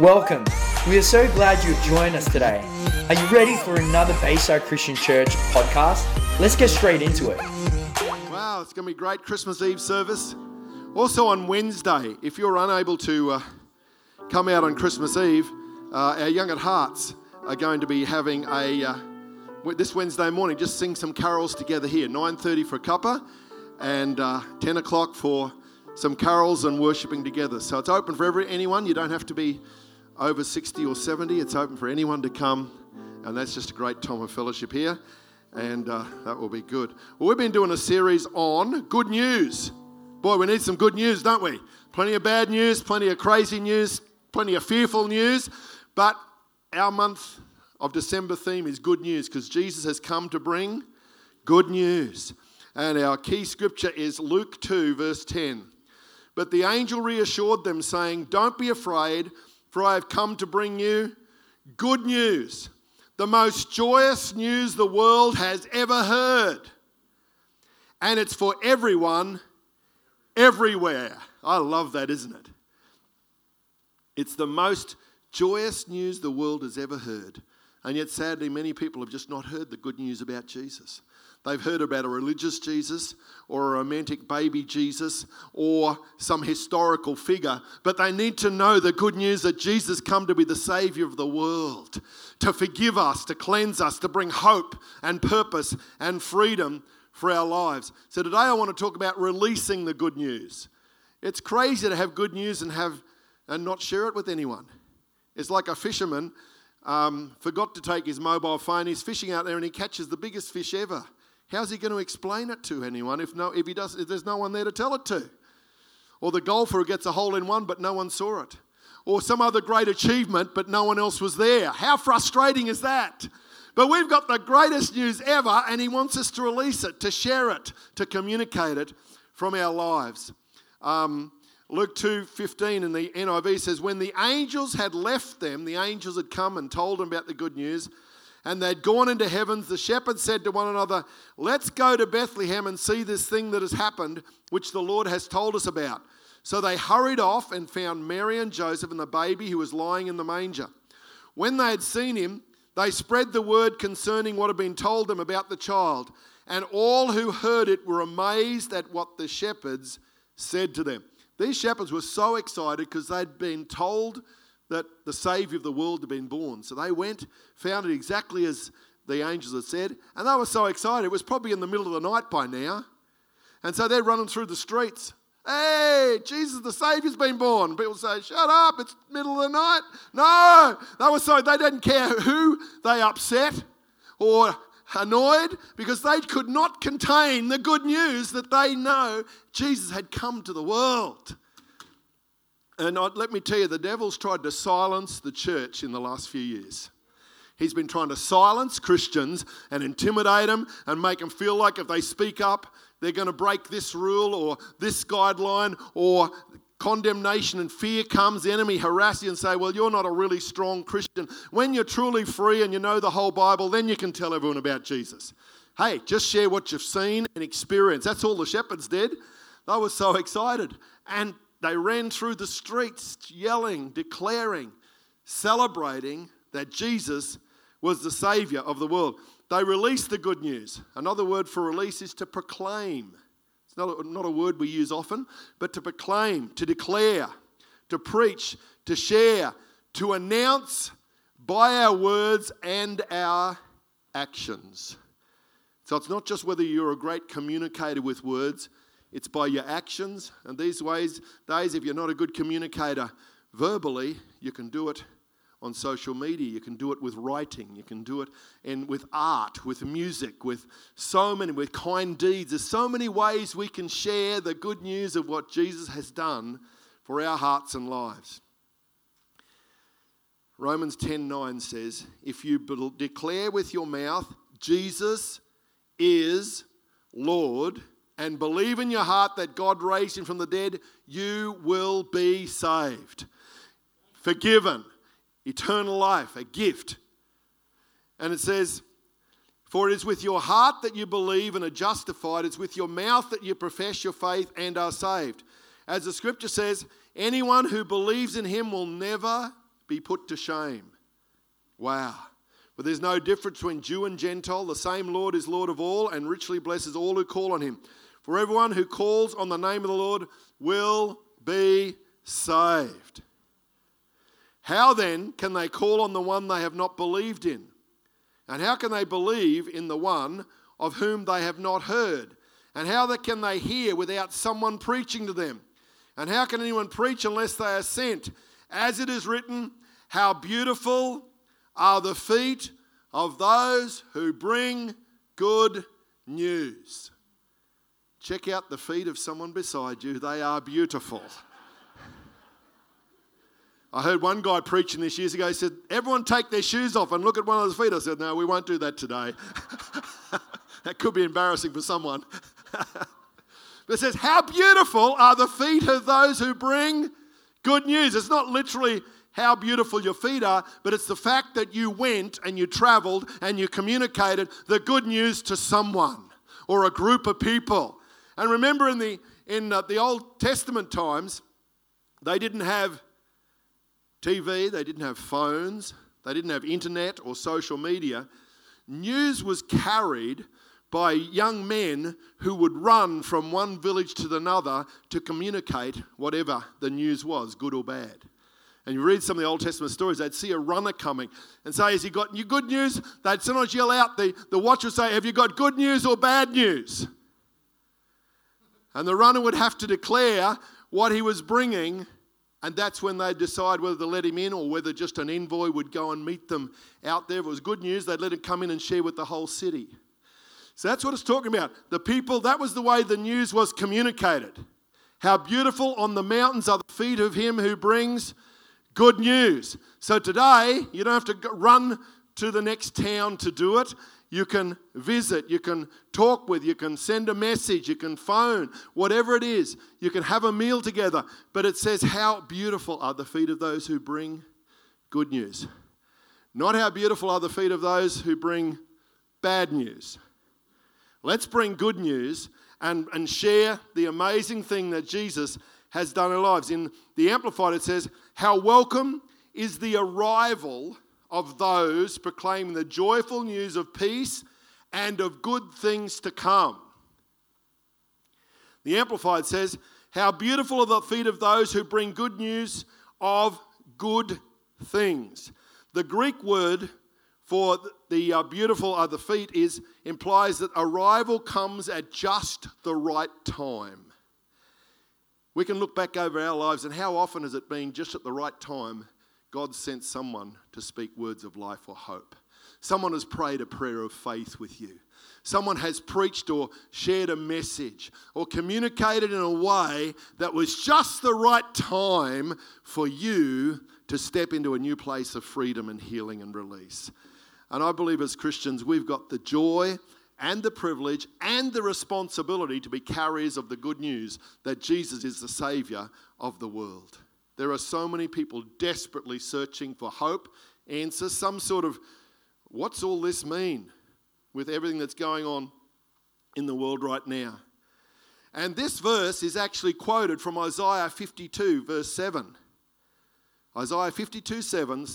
Welcome. We are so glad you've joined us today. Are you ready for another Bayside Christian Church podcast? Let's get straight into it. Wow, it's going to be great Christmas Eve service. Also on Wednesday, if you're unable to uh, come out on Christmas Eve, uh, our Young at Hearts are going to be having a uh, this Wednesday morning. Just sing some carols together here. 9:30 for a cuppa, and uh, 10 o'clock for some carols and worshiping together. So it's open for every anyone. You don't have to be over 60 or 70. It's open for anyone to come, and that's just a great time of fellowship here, and uh, that will be good. Well, we've been doing a series on good news. Boy, we need some good news, don't we? Plenty of bad news, plenty of crazy news, plenty of fearful news, but our month of December theme is good news because Jesus has come to bring good news. And our key scripture is Luke 2, verse 10. But the angel reassured them, saying, Don't be afraid, for I have come to bring you good news, the most joyous news the world has ever heard. And it's for everyone, everywhere. I love that, isn't it? It's the most joyous news the world has ever heard. And yet, sadly, many people have just not heard the good news about Jesus. They've heard about a religious Jesus or a romantic baby Jesus or some historical figure, but they need to know the good news that Jesus come to be the savior of the world, to forgive us, to cleanse us, to bring hope and purpose and freedom for our lives. So today I want to talk about releasing the good news. It's crazy to have good news and have and not share it with anyone. It's like a fisherman um, forgot to take his mobile phone. He's fishing out there and he catches the biggest fish ever. How's he going to explain it to anyone if, no, if, he does, if there's no one there to tell it to? Or the golfer who gets a hole in one but no one saw it. Or some other great achievement but no one else was there. How frustrating is that? But we've got the greatest news ever and he wants us to release it, to share it, to communicate it from our lives. Um, Luke 2:15 in the NIV says when the angels had left them the angels had come and told them about the good news and they'd gone into heavens, the shepherds said to one another, Let's go to Bethlehem and see this thing that has happened, which the Lord has told us about. So they hurried off and found Mary and Joseph and the baby who was lying in the manger. When they had seen him, they spread the word concerning what had been told them about the child. And all who heard it were amazed at what the shepherds said to them. These shepherds were so excited because they'd been told that the Savior of the world had been born. So they went, found it exactly as the angels had said, and they were so excited. It was probably in the middle of the night by now. And so they're running through the streets. Hey, Jesus the Savior's been born. People say, shut up, it's middle of the night. No, they were so they didn't care who they upset or annoyed because they could not contain the good news that they know Jesus had come to the world. And let me tell you, the devil's tried to silence the church in the last few years. He's been trying to silence Christians and intimidate them and make them feel like if they speak up, they're going to break this rule or this guideline or condemnation and fear comes, the enemy harass you and say, Well, you're not a really strong Christian. When you're truly free and you know the whole Bible, then you can tell everyone about Jesus. Hey, just share what you've seen and experienced. That's all the shepherds did. They were so excited. And they ran through the streets yelling, declaring, celebrating that Jesus was the Savior of the world. They released the good news. Another word for release is to proclaim. It's not a, not a word we use often, but to proclaim, to declare, to preach, to share, to announce by our words and our actions. So it's not just whether you're a great communicator with words, it's by your actions. And these ways, days, if you're not a good communicator verbally, you can do it on social media. You can do it with writing. You can do it in, with art, with music, with so many, with kind deeds. There's so many ways we can share the good news of what Jesus has done for our hearts and lives. Romans 10:9 says, "If you declare with your mouth Jesus is Lord and believe in your heart that God raised him from the dead, you will be saved. Forgiven, eternal life, a gift. And it says, For it is with your heart that you believe and are justified, it's with your mouth that you profess your faith and are saved. As the scripture says, anyone who believes in him will never be put to shame. Wow. But there's no difference between Jew and Gentile. The same Lord is Lord of all and richly blesses all who call on him. For everyone who calls on the name of the Lord will be saved. How then can they call on the one they have not believed in? And how can they believe in the one of whom they have not heard? And how can they hear without someone preaching to them? And how can anyone preach unless they are sent? As it is written, How beautiful are the feet of those who bring good news. Check out the feet of someone beside you, they are beautiful. I heard one guy preaching this years ago. He said, Everyone take their shoes off and look at one of his feet. I said, No, we won't do that today. that could be embarrassing for someone. but it says, How beautiful are the feet of those who bring good news. It's not literally how beautiful your feet are, but it's the fact that you went and you traveled and you communicated the good news to someone or a group of people. And remember, in the, in uh, the Old Testament times, they didn't have TV, they didn't have phones, they didn't have internet or social media. News was carried by young men who would run from one village to another to communicate whatever the news was, good or bad. And you read some of the Old Testament stories, they'd see a runner coming and say, Has he got good news? They'd sometimes yell out, the, the watcher would say, Have you got good news or bad news? And the runner would have to declare what he was bringing and that's when they'd decide whether to let him in or whether just an envoy would go and meet them out there. If it was good news, they'd let him come in and share with the whole city. So that's what it's talking about. The people, that was the way the news was communicated. How beautiful on the mountains are the feet of him who brings good news. So today, you don't have to run to the next town to do it you can visit, you can talk with, you can send a message, you can phone, whatever it is. You can have a meal together. But it says, How beautiful are the feet of those who bring good news. Not how beautiful are the feet of those who bring bad news. Let's bring good news and, and share the amazing thing that Jesus has done in our lives. In the Amplified, it says, How welcome is the arrival of those proclaiming the joyful news of peace and of good things to come. The Amplified says, How beautiful are the feet of those who bring good news of good things. The Greek word for the uh, beautiful are the feet is implies that arrival comes at just the right time. We can look back over our lives and how often has it been just at the right time God sent someone to speak words of life or hope. Someone has prayed a prayer of faith with you. Someone has preached or shared a message or communicated in a way that was just the right time for you to step into a new place of freedom and healing and release. And I believe as Christians, we've got the joy and the privilege and the responsibility to be carriers of the good news that Jesus is the Savior of the world. There are so many people desperately searching for hope, answers, some sort of what's all this mean with everything that's going on in the world right now. And this verse is actually quoted from Isaiah 52, verse 7. Isaiah 52, 7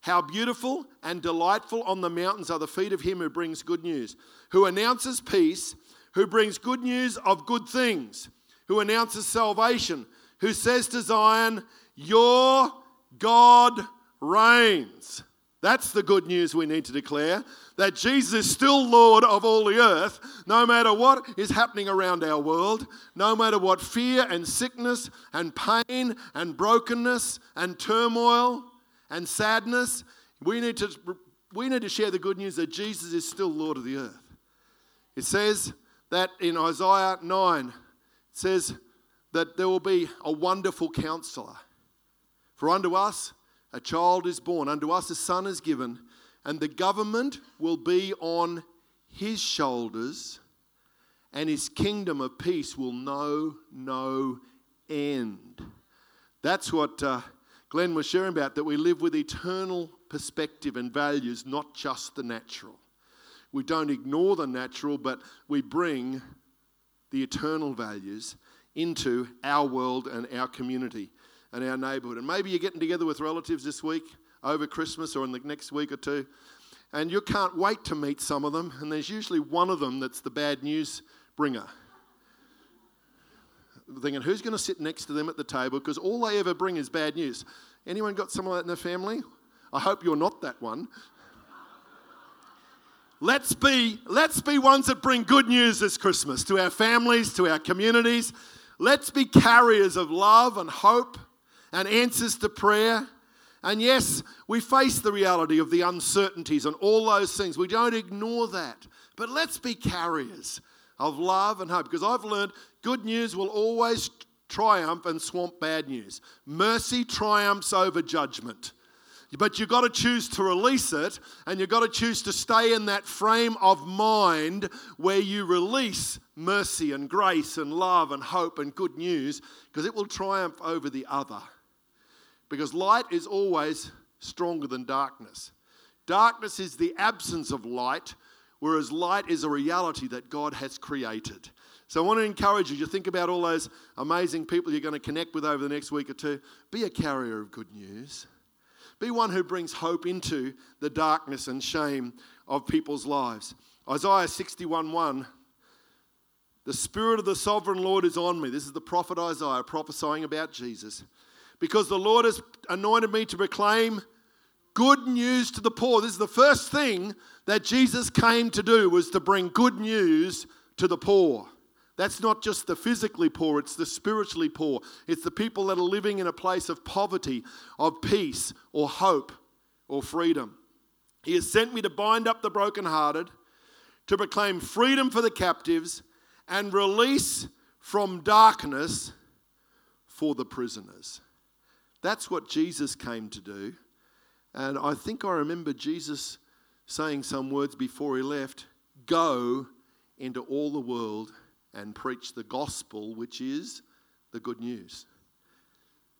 How beautiful and delightful on the mountains are the feet of him who brings good news, who announces peace, who brings good news of good things, who announces salvation, who says to Zion, your God reigns. That's the good news we need to declare that Jesus is still Lord of all the earth, no matter what is happening around our world, no matter what fear and sickness and pain and brokenness and turmoil and sadness. We need to, we need to share the good news that Jesus is still Lord of the earth. It says that in Isaiah 9, it says that there will be a wonderful counselor. For unto us a child is born, unto us a son is given, and the government will be on his shoulders, and his kingdom of peace will know no end. That's what uh, Glenn was sharing about, that we live with eternal perspective and values, not just the natural. We don't ignore the natural, but we bring the eternal values into our world and our community. And our neighborhood. And maybe you're getting together with relatives this week over Christmas or in the next week or two, and you can't wait to meet some of them, and there's usually one of them that's the bad news bringer. Thinking, who's going to sit next to them at the table? Because all they ever bring is bad news. Anyone got someone like that in their family? I hope you're not that one. Let's be, let's be ones that bring good news this Christmas to our families, to our communities. Let's be carriers of love and hope and answers to prayer. And yes, we face the reality of the uncertainties and all those things. We don't ignore that. But let's be carriers of love and hope because I've learned good news will always triumph and swamp bad news. Mercy triumphs over judgment. But you've got to choose to release it and you've got to choose to stay in that frame of mind where you release mercy and grace and love and hope and good news because it will triumph over the other. Because light is always stronger than darkness. Darkness is the absence of light, whereas light is a reality that God has created. So I want to encourage you to think about all those amazing people you're going to connect with over the next week or two. Be a carrier of good news. Be one who brings hope into the darkness and shame of people's lives. Isaiah 61 1 The Spirit of the sovereign Lord is on me. This is the prophet Isaiah prophesying about Jesus. Because the Lord has anointed me to proclaim good news to the poor. This is the first thing that Jesus came to do was to bring good news to the poor. That's not just the physically poor, it's the spiritually poor. It's the people that are living in a place of poverty, of peace, or hope, or freedom. He has sent me to bind up the brokenhearted, to proclaim freedom for the captives, and release from darkness for the prisoners. That's what Jesus came to do. And I think I remember Jesus saying some words before he left Go into all the world and preach the gospel, which is the good news.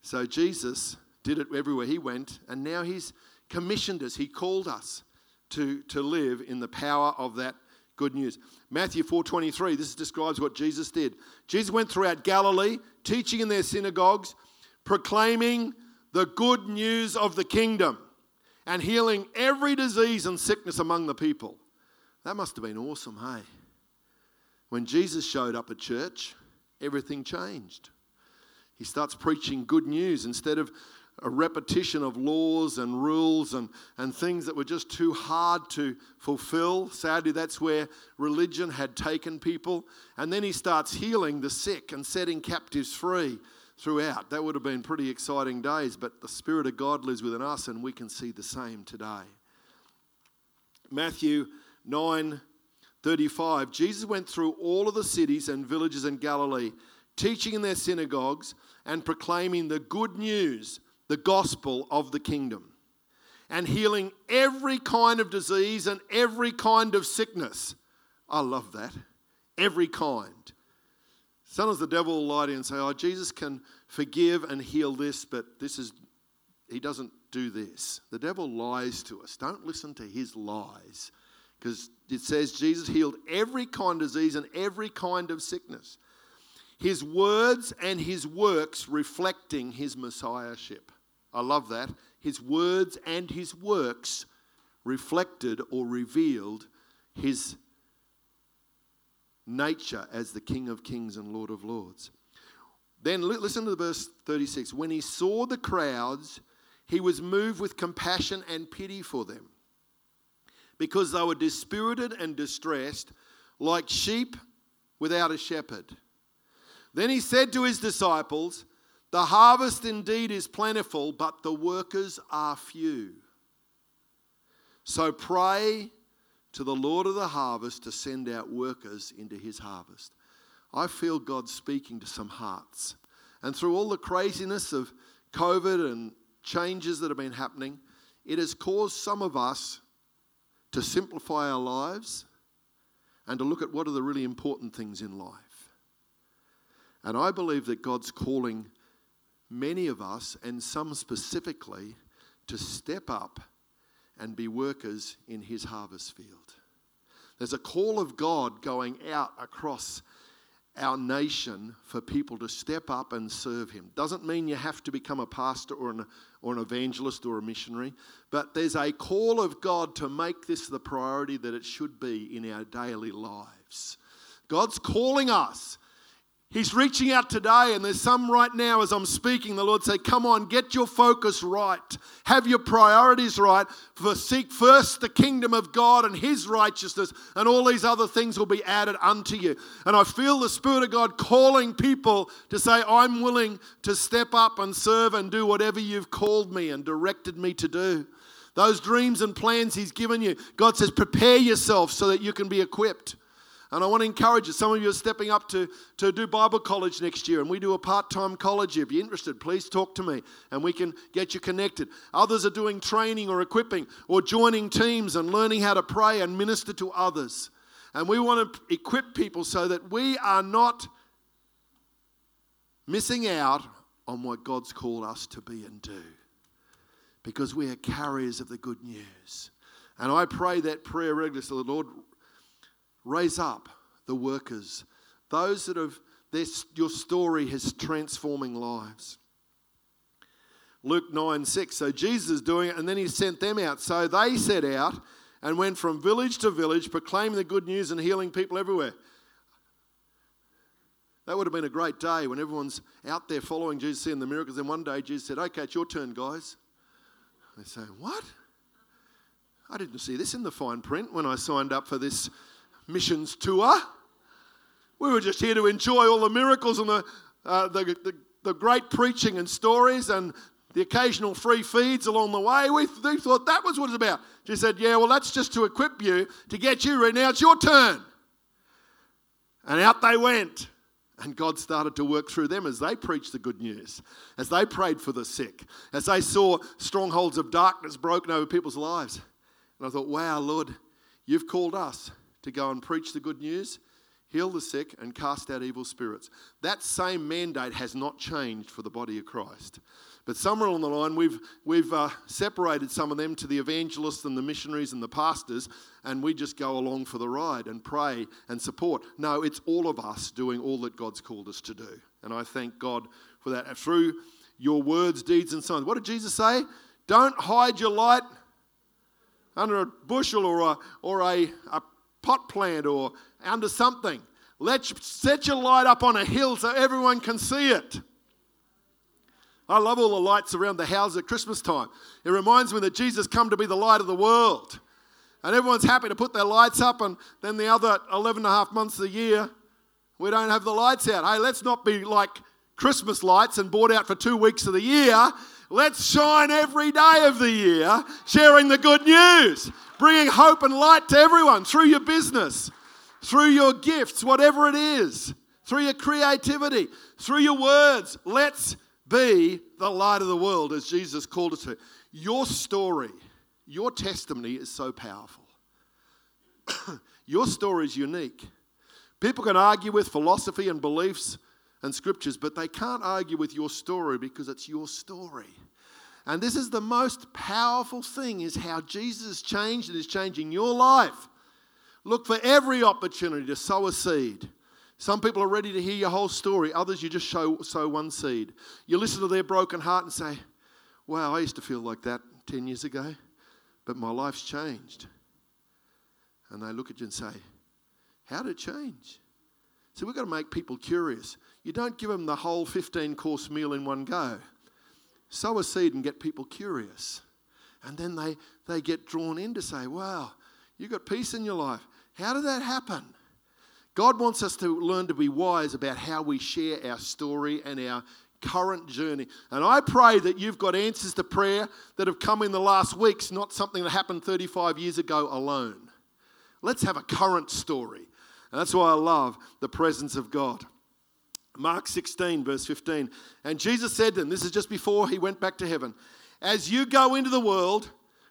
So Jesus did it everywhere he went, and now he's commissioned us, he called us to, to live in the power of that good news. Matthew 4:23, this describes what Jesus did. Jesus went throughout Galilee, teaching in their synagogues, proclaiming the good news of the kingdom and healing every disease and sickness among the people. That must have been awesome, hey? When Jesus showed up at church, everything changed. He starts preaching good news instead of a repetition of laws and rules and, and things that were just too hard to fulfill. Sadly, that's where religion had taken people. And then he starts healing the sick and setting captives free throughout. That would have been pretty exciting days, but the Spirit of God lives within us and we can see the same today. Matthew 9 35, Jesus went through all of the cities and villages in Galilee, teaching in their synagogues and proclaiming the good news, the gospel of the kingdom, and healing every kind of disease and every kind of sickness. I love that. Every kind. Sometimes the devil will lie to you and say, Oh, Jesus can forgive and heal this, but this is, he doesn't do this. The devil lies to us. Don't listen to his lies because it says Jesus healed every kind of disease and every kind of sickness. His words and his works reflecting his messiahship. I love that. His words and his works reflected or revealed his nature as the King of Kings and Lord of Lords. Then listen to the verse 36. When he saw the crowds, he was moved with compassion and pity for them because they were dispirited and distressed, like sheep without a shepherd. Then he said to his disciples, The harvest indeed is plentiful, but the workers are few. So pray to the Lord of the harvest to send out workers into his harvest. I feel God speaking to some hearts. And through all the craziness of COVID and changes that have been happening, it has caused some of us to simplify our lives and to look at what are the really important things in life. And I believe that God's calling many of us, and some specifically, to step up and be workers in His harvest field. There's a call of God going out across our nation for people to step up and serve Him. Doesn't mean you have to become a pastor or an, or an evangelist or a missionary, but there's a call of God to make this the priority that it should be in our daily lives. God's calling us He's reaching out today, and there's some right now as I'm speaking. The Lord say, Come on, get your focus right. Have your priorities right. For seek first the kingdom of God and his righteousness, and all these other things will be added unto you. And I feel the Spirit of God calling people to say, I'm willing to step up and serve and do whatever you've called me and directed me to do. Those dreams and plans He's given you, God says, prepare yourself so that you can be equipped. And I want to encourage you. Some of you are stepping up to, to do Bible college next year, and we do a part time college. If you're interested, please talk to me and we can get you connected. Others are doing training or equipping or joining teams and learning how to pray and minister to others. And we want to equip people so that we are not missing out on what God's called us to be and do because we are carriers of the good news. And I pray that prayer regularly so the Lord Raise up the workers, those that have, this, your story has transforming lives. Luke 9 6. So Jesus is doing it, and then he sent them out. So they set out and went from village to village, proclaiming the good news and healing people everywhere. That would have been a great day when everyone's out there following Jesus, seeing the miracles. And one day Jesus said, Okay, it's your turn, guys. They say, What? I didn't see this in the fine print when I signed up for this missions tour. We were just here to enjoy all the miracles and the, uh, the, the, the, great preaching and stories and the occasional free feeds along the way. We, we thought that was what it's about. She said, Yeah, well, that's just to equip you, to get you ready. Now it's your turn. And out they went. And God started to work through them as they preached the good news, as they prayed for the sick, as they saw strongholds of darkness broken over people's lives. And I thought, wow, Lord, you've called us to go and preach the good news, heal the sick, and cast out evil spirits. That same mandate has not changed for the body of Christ. But somewhere along the line, we've, we've uh, separated some of them to the evangelists and the missionaries and the pastors, and we just go along for the ride and pray and support. No, it's all of us doing all that God's called us to do. And I thank God for that. And through your words, deeds, and signs. What did Jesus say? Don't hide your light under a bushel or a, or a, a pot plant or under something. Let's set your light up on a hill so everyone can see it. I love all the lights around the house at Christmas time. It reminds me that Jesus come to be the light of the world. And everyone's happy to put their lights up, and then the other 11 and a half months of the year, we don't have the lights out. Hey, let's not be like Christmas lights and bought out for two weeks of the year. Let's shine every day of the year, sharing the good news, bringing hope and light to everyone through your business, through your gifts, whatever it is, through your creativity, through your words. Let's be the light of the world as Jesus called us to. Your story, your testimony is so powerful. your story is unique. People can argue with philosophy and beliefs and scriptures, but they can't argue with your story because it's your story. And this is the most powerful thing is how Jesus changed and is changing your life. Look for every opportunity to sow a seed. Some people are ready to hear your whole story, others you just show, sow one seed. You listen to their broken heart and say, Wow, I used to feel like that 10 years ago, but my life's changed. And they look at you and say, How did it change? So we've got to make people curious. You don't give them the whole 15 course meal in one go. Sow a seed and get people curious. And then they, they get drawn in to say, wow, you got peace in your life. How did that happen? God wants us to learn to be wise about how we share our story and our current journey. And I pray that you've got answers to prayer that have come in the last weeks, not something that happened 35 years ago alone. Let's have a current story. And that's why I love the presence of God. Mark 16, verse 15. And Jesus said to them, this is just before he went back to heaven, as you go into the world,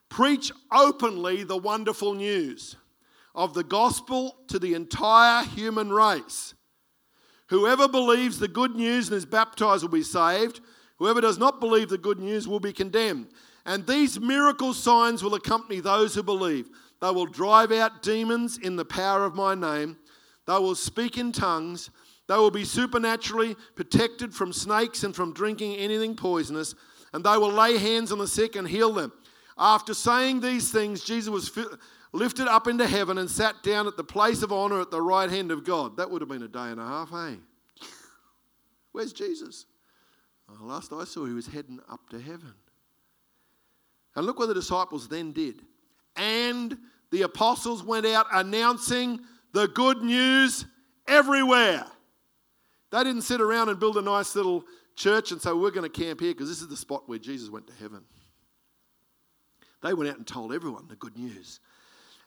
preach openly the wonderful news of the gospel to the entire human race. Whoever believes the good news and is baptized will be saved. Whoever does not believe the good news will be condemned. And these miracle signs will accompany those who believe. They will drive out demons in the power of my name. They will speak in tongues. They will be supernaturally protected from snakes and from drinking anything poisonous, and they will lay hands on the sick and heal them. After saying these things, Jesus was lifted up into heaven and sat down at the place of honor at the right hand of God. That would have been a day and a half, hey? Where's Jesus? Well, last I saw, he was heading up to heaven. And look what the disciples then did. And the apostles went out announcing the good news everywhere. They didn't sit around and build a nice little church and say, We're going to camp here because this is the spot where Jesus went to heaven. They went out and told everyone the good news.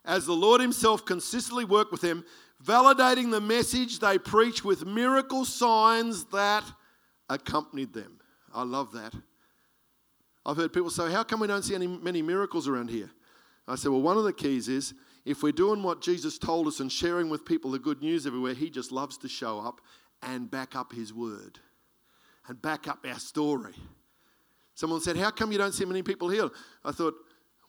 As the Lord Himself consistently worked with them, validating the message they preached with miracle signs that accompanied them. I love that. I've heard people say, How come we don't see any, many miracles around here? I said, Well, one of the keys is if we're doing what Jesus told us and sharing with people the good news everywhere, He just loves to show up and back up His word and back up our story. Someone said, How come you don't see many people healed? I thought,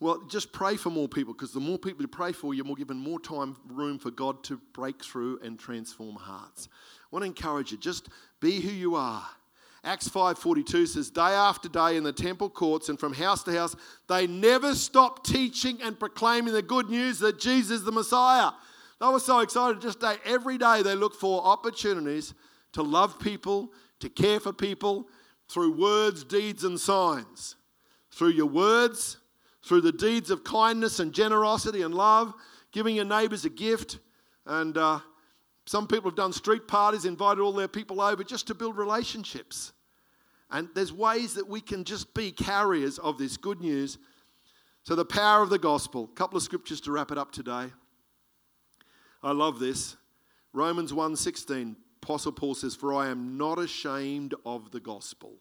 well, just pray for more people because the more people you pray for, you're more given more time, room for God to break through and transform hearts. I want to encourage you, just be who you are. Acts 5:42 says, "Day after day in the temple courts and from house to house, they never stopped teaching and proclaiming the good news that Jesus the Messiah." They were so excited. Just day, every day they look for opportunities to love people, to care for people through words, deeds, and signs. Through your words, through the deeds of kindness and generosity and love, giving your neighbours a gift. And uh, some people have done street parties, invited all their people over just to build relationships. And there's ways that we can just be carriers of this good news. So, the power of the gospel. A couple of scriptures to wrap it up today. I love this. Romans 1:16, Apostle Paul says, For I am not ashamed of the gospel.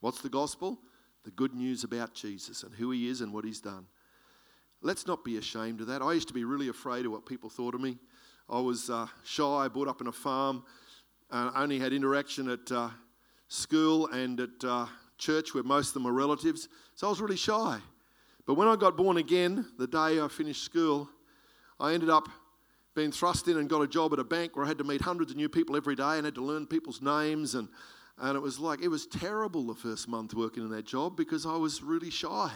What's the gospel? The good news about Jesus and who he is and what he's done. Let's not be ashamed of that. I used to be really afraid of what people thought of me. I was uh, shy, brought up in a farm, uh, only had interaction at uh, school and at uh, church where most of them were relatives. So I was really shy. But when I got born again, the day I finished school, I ended up been thrust in and got a job at a bank where I had to meet hundreds of new people every day and had to learn people's names. And, and it was like, it was terrible the first month working in that job because I was really shy.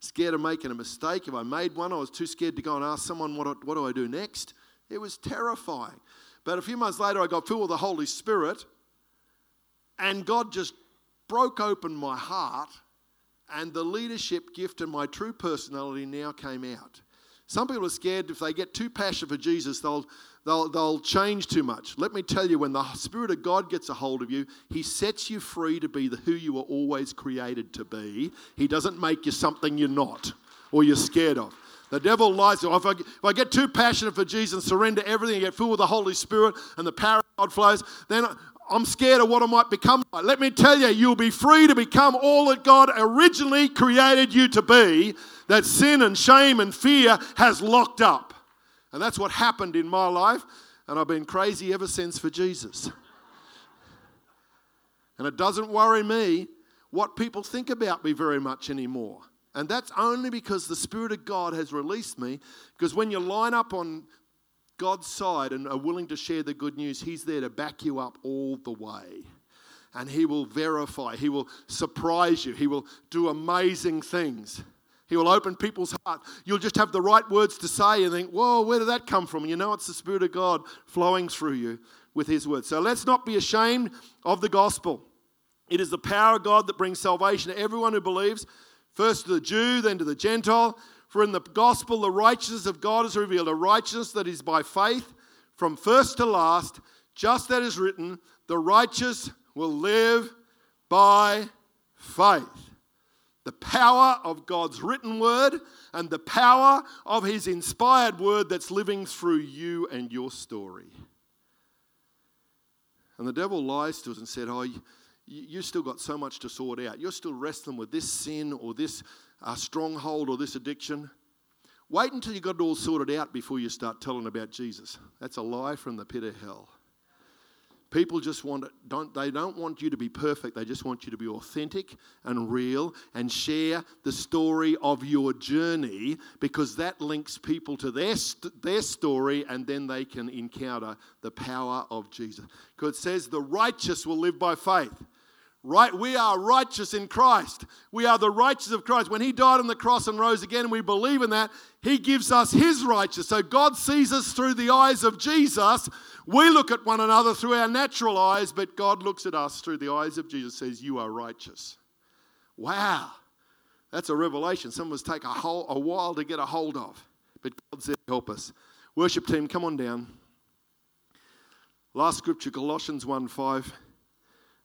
Scared of making a mistake. If I made one, I was too scared to go and ask someone, what, what do I do next? It was terrifying. But a few months later, I got filled with the Holy Spirit, and God just broke open my heart, and the leadership gift and my true personality now came out. Some people are scared if they get too passionate for Jesus, they'll, they'll, they'll change too much. Let me tell you, when the Spirit of God gets a hold of you, He sets you free to be the, who you were always created to be. He doesn't make you something you're not or you're scared of. The devil lies. If I, if I get too passionate for Jesus and surrender everything and get filled with the Holy Spirit and the power of God flows, then I'm scared of what I might become. Let me tell you, you'll be free to become all that God originally created you to be, that sin and shame and fear has locked up. And that's what happened in my life, and I've been crazy ever since for Jesus. And it doesn't worry me what people think about me very much anymore. And that's only because the Spirit of God has released me. Because when you line up on God's side and are willing to share the good news, He's there to back you up all the way. And He will verify, He will surprise you, He will do amazing things. He will open people's heart. You'll just have the right words to say and think, whoa, where did that come from? And you know it's the Spirit of God flowing through you with His words. So let's not be ashamed of the gospel. It is the power of God that brings salvation to everyone who believes, first to the Jew, then to the Gentile. For in the gospel, the righteousness of God is revealed, a righteousness that is by faith from first to last, just as is written, the righteous will live by faith. The power of God's written word and the power of his inspired word that's living through you and your story. And the devil lies to us and said, Oh, you still got so much to sort out. You're still wrestling with this sin or this a stronghold or this addiction. Wait until you got it all sorted out before you start telling about Jesus. That's a lie from the pit of hell. People just want don't they don't want you to be perfect. They just want you to be authentic and real and share the story of your journey because that links people to their their story and then they can encounter the power of Jesus. Because it says the righteous will live by faith. Right, we are righteous in Christ. We are the righteous of Christ. When He died on the cross and rose again, and we believe in that, He gives us His righteousness. So God sees us through the eyes of Jesus. We look at one another through our natural eyes, but God looks at us through the eyes of Jesus. Says, "You are righteous." Wow, that's a revelation. Some of us take a, whole, a while to get a hold of, but God said, "Help us." Worship team, come on down. Last scripture, Colossians 1 5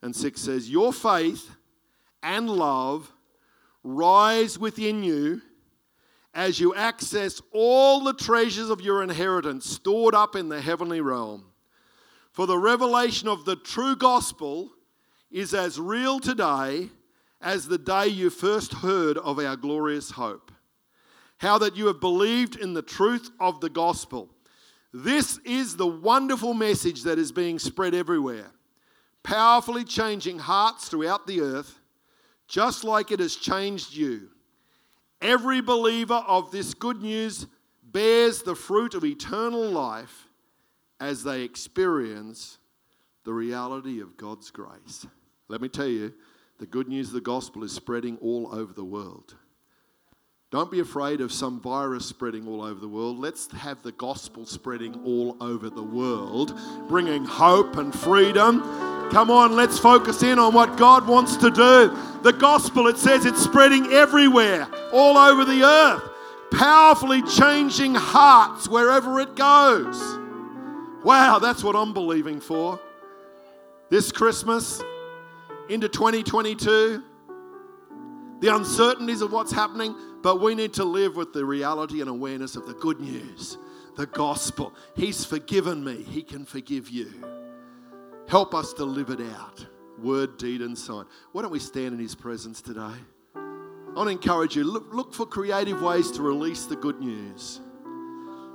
and 6 says, Your faith and love rise within you as you access all the treasures of your inheritance stored up in the heavenly realm. For the revelation of the true gospel is as real today as the day you first heard of our glorious hope. How that you have believed in the truth of the gospel. This is the wonderful message that is being spread everywhere powerfully changing hearts throughout the earth, just like it has changed you. Every believer of this good news bears the fruit of eternal life as they experience the reality of God's grace. Let me tell you, the good news of the gospel is spreading all over the world. Don't be afraid of some virus spreading all over the world. Let's have the gospel spreading all over the world, bringing hope and freedom Come on, let's focus in on what God wants to do. The gospel, it says it's spreading everywhere, all over the earth, powerfully changing hearts wherever it goes. Wow, that's what I'm believing for. This Christmas into 2022, the uncertainties of what's happening, but we need to live with the reality and awareness of the good news, the gospel. He's forgiven me, He can forgive you. Help us to live it out. Word, deed, and sign. Why don't we stand in His presence today? I want to encourage you look, look for creative ways to release the good news.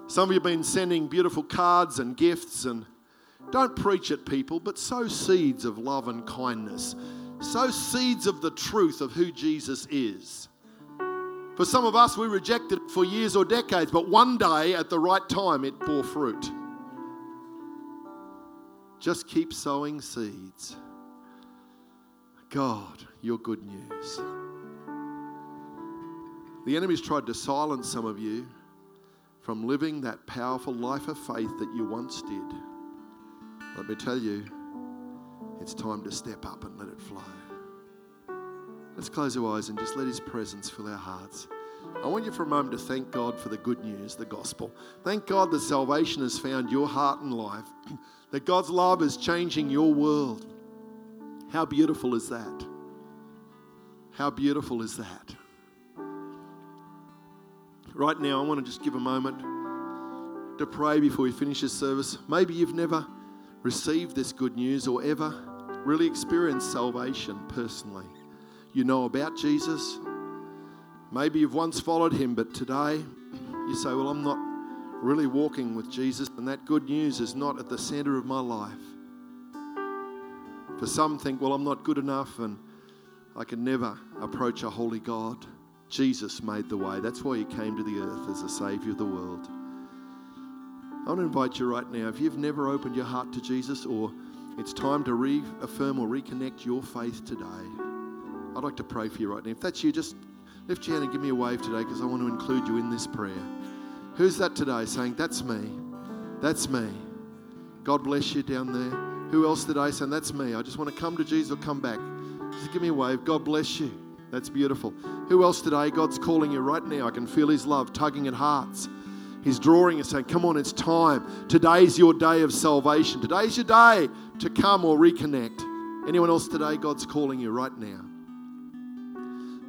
Some of you have been sending beautiful cards and gifts, and don't preach at people, but sow seeds of love and kindness. Sow seeds of the truth of who Jesus is. For some of us, we rejected it for years or decades, but one day at the right time, it bore fruit. Just keep sowing seeds. God, your good news. The enemy's tried to silence some of you from living that powerful life of faith that you once did. Let me tell you, it's time to step up and let it flow. Let's close our eyes and just let His presence fill our hearts. I want you for a moment to thank God for the good news, the gospel. Thank God that salvation has found your heart and life. that God's love is changing your world. How beautiful is that? How beautiful is that? Right now, I want to just give a moment to pray before we finish this service. Maybe you've never received this good news or ever really experienced salvation personally. You know about Jesus. Maybe you've once followed him, but today you say, Well, I'm not really walking with Jesus, and that good news is not at the center of my life. For some think, well, I'm not good enough and I can never approach a holy God. Jesus made the way. That's why he came to the earth as a Savior of the world. I want to invite you right now, if you've never opened your heart to Jesus or it's time to reaffirm or reconnect your faith today, I'd like to pray for you right now. If that's you, just lift your hand and give me a wave today because I want to include you in this prayer. Who's that today saying, That's me? That's me. God bless you down there. Who else today saying, That's me? I just want to come to Jesus or come back. Just give me a wave. God bless you. That's beautiful. Who else today? God's calling you right now. I can feel His love tugging at hearts. He's drawing us, saying, Come on, it's time. Today's your day of salvation. Today's your day to come or reconnect. Anyone else today? God's calling you right now.